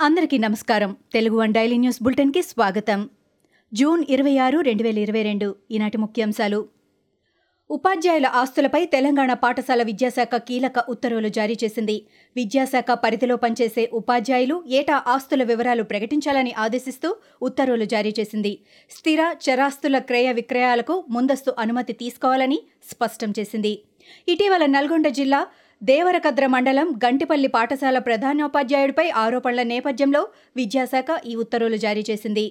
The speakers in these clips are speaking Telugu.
అందరికీ నమస్కారం. తెలుగు వన్ డైలీ న్యూస్ బులెటిన్కి స్వాగతం. జూన్ ఇరవై ఆరు రెండు వేల ఇరవై రెండు ఈనాటి ముఖ్యాంశాలు. ఉపాధ్యాయుల ఆస్తులపై తెలంగాణ పాఠశాల విద్యాశాఖ కీలక ఉత్తర్వులు జారీ చేసింది. విద్యాశాఖ పరిధిలో పనిచేసే ఉపాధ్యాయులు ఏటా ఆస్తుల వివరాలు ప్రకటించాలని ఆదేశిస్తూ ఉత్తర్వులు జారీ చేసింది. స్థిర చరాస్తుల క్రయ విక్రయాలకు ముందస్తు అనుమతి తీసుకోవాలని స్పష్టం చేసింది. ఇటీవల నల్గొండ జిల్లా దేవరకద్ర మండలం గంటిపల్లి పాఠశాల ప్రధానోపాధ్యాయుడిపై ఆరోపణల నేపథ్యంలో విద్యాశాఖ ఈ ఉత్తర్వులు జారీ చేసింది.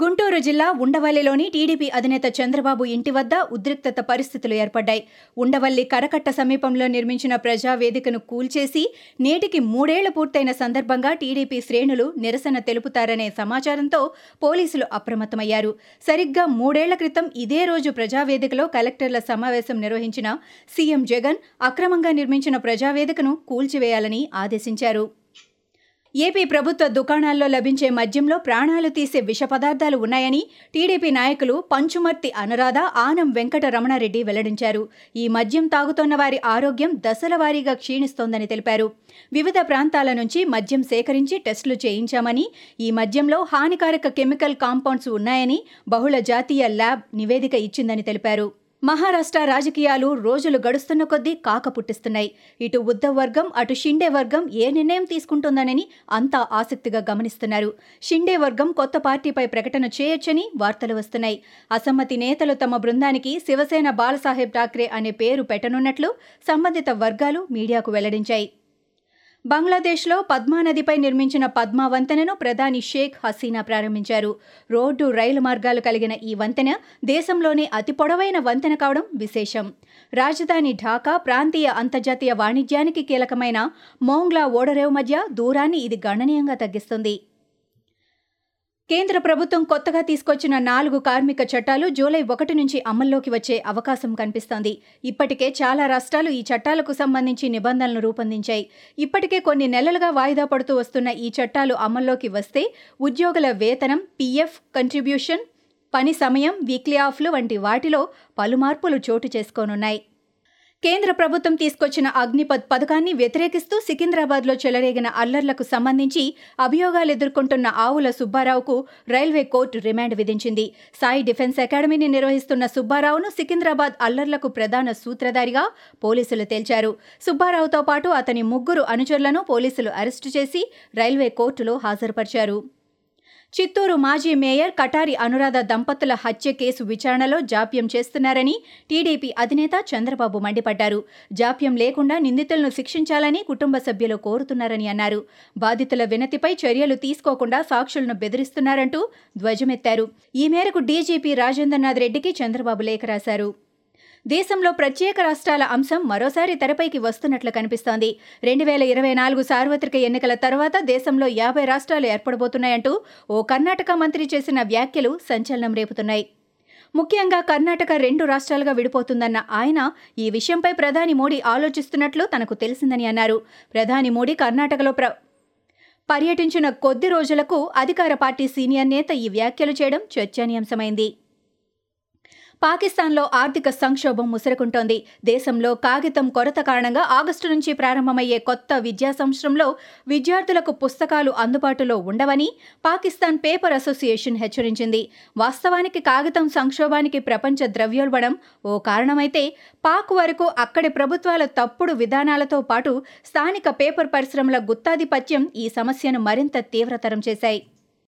గుంటూరు జిల్లా ఉండవల్లిలోని టీడీపీ అధినేత చంద్రబాబు ఇంటి వద్ద ఉద్రిక్తత పరిస్థితులు ఏర్పడ్డాయి. ఉండవల్లి కరకట్ట సమీపంలో నిర్మించిన ప్రజావేదికను కూల్చేసి నేటికి మూడేళ్ళ పూర్తయిన సందర్భంగా టీడీపీ శ్రేణులు నిరసన తెలుపుతారనే సమాచారంతో పోలీసులు అప్రమత్తమయ్యారు. సరిగ్గా మూడేళ్ళ క్రితం ఇదే రోజు ప్రజావేదికలో కలెక్టర్ల సమావేశం నిర్వహించిన సీఎం జగన్ అక్రమంగా నిర్మించిన ప్రజావేదికను కూల్చివేయాలని ఆదేశించారు. ఏపీ ప్రభుత్వ దుకాణాల్లో లభించే మద్యంలో ప్రాణాలు తీసే విష పదార్థాలు ఉన్నాయని టీడీపీ నాయకులు పంచుమర్తి అనురాధ ఆనం వెంకట రమణారెడ్డి వెల్లడించారు. ఈ మద్యం తాగుతున్న వారి ఆరోగ్యం దశల వారీగా క్షీణిస్తోందని తెలిపారు. వివిధ ప్రాంతాల నుంచి మద్యం సేకరించి టెస్టులు చేయించామని ఈ మద్యంలో హానికారక కెమికల్ కాంపౌండ్స్ ఉన్నాయని బహుళ జాతీయ ల్యాబ్ నివేదిక ఇచ్చిందని తెలిపారు. మహారాష్ట్ర రాజకీయాలు రోజులు గడుస్తున్న కొద్దీ కాక పుట్టిస్తున్నాయి. ఇటు ఉద్ధవ్ వర్గం అటు షిండే వర్గం ఏ నిర్ణయం తీసుకుంటుందనని అంతా ఆసక్తిగా గమనిస్తున్నారు. షిండే వర్గం కొత్త పార్టీపై ప్రకటన చేయొచ్చని వార్తలు వస్తున్నాయి. అసమ్మతి నేతలు తమ బృందానికి శివసేన బాలసాహెబ్ ఠాక్రే అనే పేరు పెట్టనున్నట్లు సంబంధిత వర్గాలు మీడియాకు వెల్లడించాయి. బంగ్లాదేశ్లో పద్మానదిపై నిర్మించిన పద్మా వంతెనను ప్రధాని షేక్ హసీనా ప్రారంభించారు. రోడ్డు రైలు మార్గాలు కలిగిన ఈ వంతెన దేశంలోనే అతి పొడవైన వంతెన కావడం విశేషం. రాజధాని ఢాకా ప్రాంతీయ అంతర్జాతీయ వాణిజ్యానికి కీలకమైన మోంగ్లా ఓడరేవు మధ్య దూరాన్ని ఇది గణనీయంగా తగ్గిస్తుంది. కేంద్ర ప్రభుత్వం కొత్తగా తీసుకొచ్చిన నాలుగు కార్మిక చట్టాలు జూలై ఒకటి నుంచి అమల్లోకి వచ్చే అవకాశం కనిపిస్తోంది. ఇప్పటికే చాలా రాష్ట్రాలు ఈ చట్టాలకు సంబంధించి నిబంధనలు రూపొందించాయి. ఇప్పటికే కొన్ని నెలలుగా వాయిదా పడుతూ వస్తున్న ఈ చట్టాలు అమల్లోకి వస్తే ఉద్యోగుల వేతనం పీఎఫ్ కంట్రిబ్యూషన్ పని సమయం వీక్లీ ఆఫ్లు వంటి వాటిలో పలు మార్పులు చోటు చేసుకోనున్నాయి. కేంద్ర ప్రభుత్వం తీసుకొచ్చిన అగ్నిపథ్ పథకాన్ని వ్యతిరేకిస్తూ సికింద్రాబాద్లో చెలరేగిన అల్లర్లకు సంబంధించి అభియోగాలు ఎదుర్కొంటున్న ఆవుల సుబ్బారావుకు రైల్వే కోర్టు రిమాండ్ విధించింది. సాయి డిఫెన్స్ అకాడమీని నిర్వహిస్తున్న సుబ్బారావును సికింద్రాబాద్ అల్లర్లకు ప్రధాన సూత్రధారిగా పోలీసులు తేల్చారు. సుబ్బారావుతో పాటు అతని ముగ్గురు అనుచరులను పోలీసులు అరెస్టు చేసి రైల్వే కోర్టులో హాజరుపరిచారు. చిత్తూరు మాజీ మేయర్ కటారి అనురాధ దంపతుల హత్య కేసు విచారణలో జాప్యం చేస్తున్నారని టీడీపీ అధినేత చంద్రబాబు మండిపడ్డారు. జాప్యం లేకుండా నిందితులను శిక్షించాలని కుటుంబ సభ్యులు కోరుతున్నారని అన్నారు. బాధితుల వినతిపై చర్యలు తీసుకోకుండా సాక్షులను బెదిరిస్తున్నారంటూ ధ్వజమెత్తారు. ఈ మేరకు డీజీపీ రాజేంద్రనాథ్ రెడ్డికి చంద్రబాబు లేఖ రాశారు. దేశంలో ప్రత్యేక రాష్ట్రాల అంశం మరోసారి తెరపైకి వస్తున్నట్లు కనిపిస్తోంది. రెండు వేల ఇరవై నాలుగు సార్వత్రిక ఎన్నికల తర్వాత దేశంలో యాభై రాష్ట్రాలు ఏర్పడబోతున్నాయంటూ ఓ కర్ణాటక మంత్రి చేసిన వ్యాఖ్యలు సంచలనం రేపుతున్నాయి. ముఖ్యంగా కర్ణాటక రెండు రాష్ట్రాలుగా విడిపోతుందన్న ఆయన ఈ విషయంపై ప్రధాని మోడీ ఆలోచిస్తున్నట్లు తనకు తెలిసిందని అన్నారు. ప్రధాని మోడీ కర్ణాటకలో ప్ర పర్యటించిన కొద్ది రోజులకు అధికార పార్టీ సీనియర్ నేత ఈ వ్యాఖ్యలు చేయడం చర్చనీయాంశమైంది. పాకిస్తాన్లో ఆర్థిక సంక్షోభం ముసురుకుంటోంది. దేశంలో కాగితం కొరత కారణంగా ఆగస్టు నుంచి ప్రారంభమయ్యే కొత్త విద్యా సంవత్సరంలో విద్యార్థులకు పుస్తకాలు అందుబాటులో ఉండవని పాకిస్తాన్ పేపర్ అసోసియేషన్ హెచ్చరించింది. వాస్తవానికి కాగితం సంక్షోభానికి ప్రపంచ ద్రవ్యోల్బణం ఓ కారణమైతే పాక్ వరకు అక్కడి ప్రభుత్వాల తప్పుడు విధానాలతో పాటు స్థానిక పేపర్ పరిశ్రమల గుత్తాధిపత్యం ఈ సమస్యను మరింత తీవ్రతరం చేశాయి.